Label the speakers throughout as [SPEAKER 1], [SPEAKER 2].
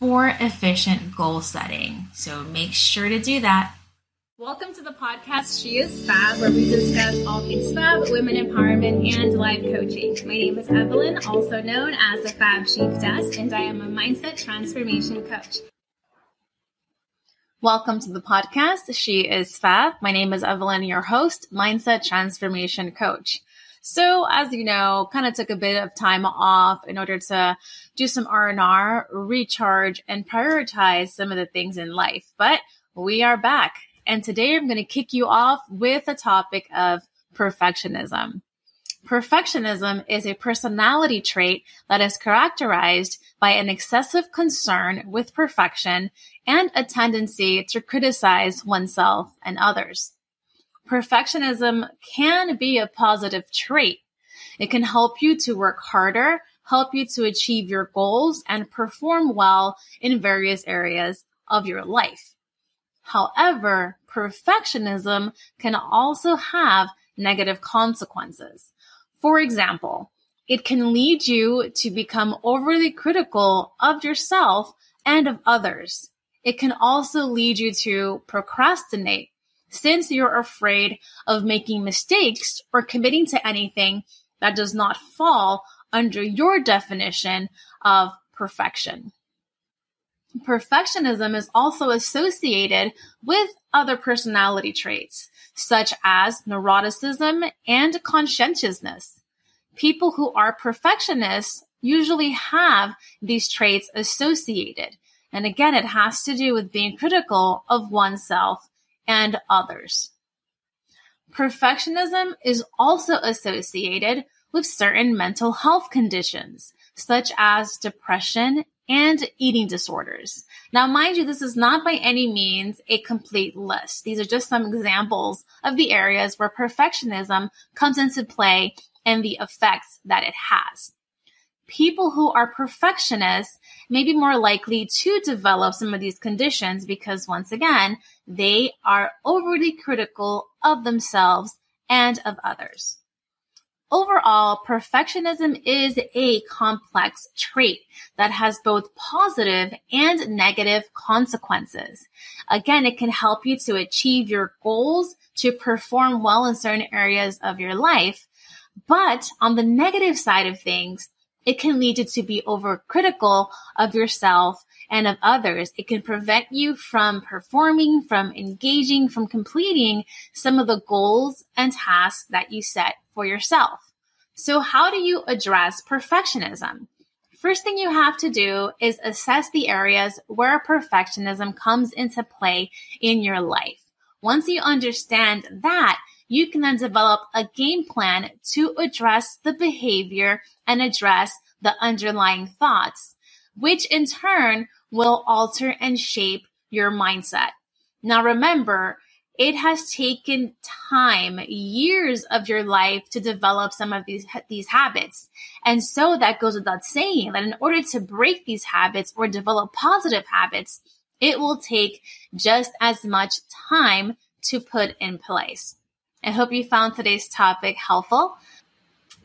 [SPEAKER 1] for efficient goal setting. So make sure to do that.
[SPEAKER 2] Welcome to the podcast She is Fab, where we discuss all things fab, women empowerment, and life coaching. My name is Evelyn, also known as the Fab Chief Desk, and I am a mindset transformation coach. Welcome to the podcast She is Fab. My name is Evelyn, your host, mindset transformation coach. So as you know, kind of took a bit of time off in order to do some R&R, recharge and prioritize some of the things in life. But we are back. And today I'm going to kick you off with the topic of perfectionism. Perfectionism is a personality trait that is characterized by an excessive concern with perfection and a tendency to criticize oneself and others perfectionism can be a positive trait. It can help you to work harder, help you to achieve your goals and perform well in various areas of your life. However, perfectionism can also have negative consequences. For example, it can lead you to become overly critical of yourself and of others. It can also lead you to procrastinate since you're afraid of making mistakes or committing to anything that does not fall under your definition of perfection. Perfectionism is also associated with other personality traits, such as neuroticism and conscientiousness. People who are perfectionists usually have these traits associated. And again, it has to do with being critical of oneself and others. Perfectionism is also associated with certain mental health conditions, such as depression and eating disorders. Now, mind you, this is not by any means a complete list. These are just some examples of the areas where perfectionism comes into play and the effects that it has people who are perfectionists may be more likely to develop some of these conditions because once again, they are overly critical of themselves and of others. Overall, perfectionism is a complex trait that has both positive and negative consequences. Again, it can help you to achieve your goals, to perform well in certain areas of your life. But on the negative side of things, it can lead you to be overcritical of yourself and of others. It can prevent you from performing, from engaging, from completing some of the goals and tasks that you set for yourself. So how do you address perfectionism? First thing you have to do is assess the areas where perfectionism comes into play in your life. Once you understand that, you can then develop a game plan to address the behavior and address the underlying thoughts, which in turn will alter and shape your mindset. Now remember, it has taken time, years of your life to develop some of these, these habits. And so that goes without saying that in order to break these habits or develop positive habits, it will take just as much time to put in place. I hope you found today's topic helpful.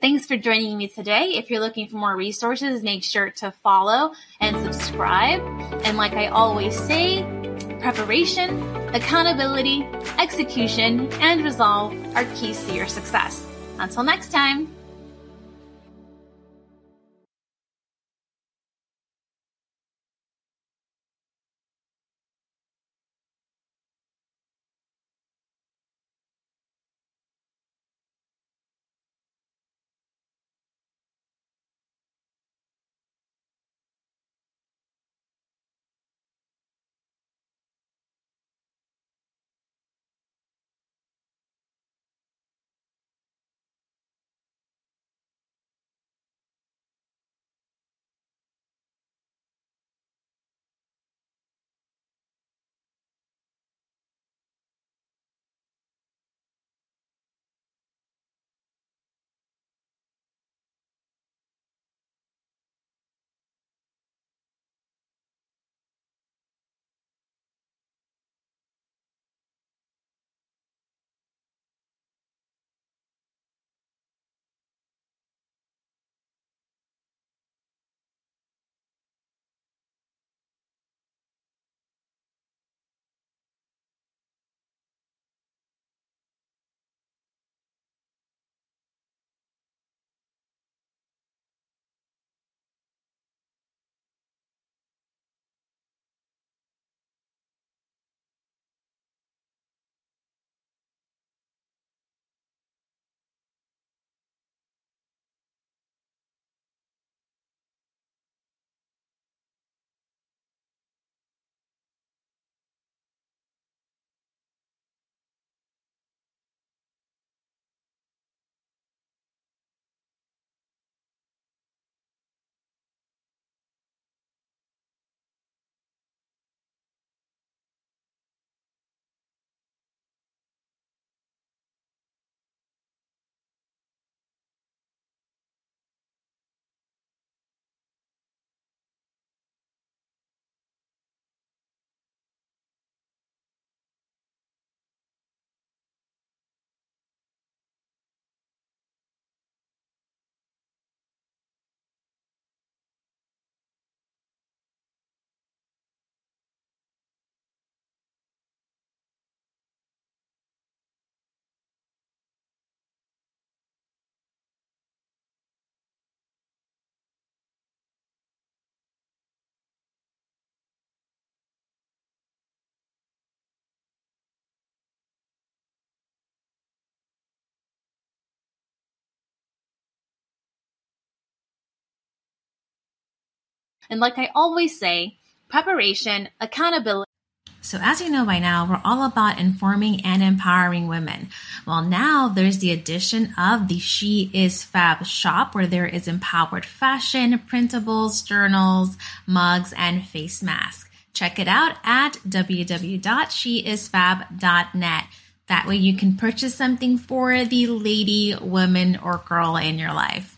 [SPEAKER 2] Thanks for joining me today. If you're looking for more resources, make sure to follow and subscribe. And like I always say, preparation, accountability, execution, and resolve are keys to your success. Until next time. And like I always say, preparation, accountability.
[SPEAKER 1] So, as you know by now, we're all about informing and empowering women. Well, now there's the addition of the She Is Fab shop where there is empowered fashion, printables, journals, mugs, and face masks. Check it out at www.sheisfab.net. That way you can purchase something for the lady, woman, or girl in your life.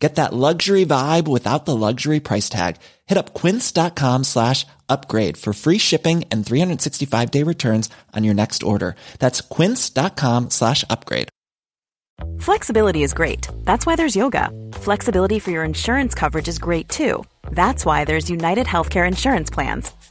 [SPEAKER 3] Get that luxury vibe without the luxury price tag. Hit up quince.com slash upgrade for free shipping and 365 day returns on your next order. That's quince.com slash upgrade.
[SPEAKER 4] Flexibility is great. That's why there's yoga. Flexibility for your insurance coverage is great too. That's why there's United Healthcare Insurance Plans.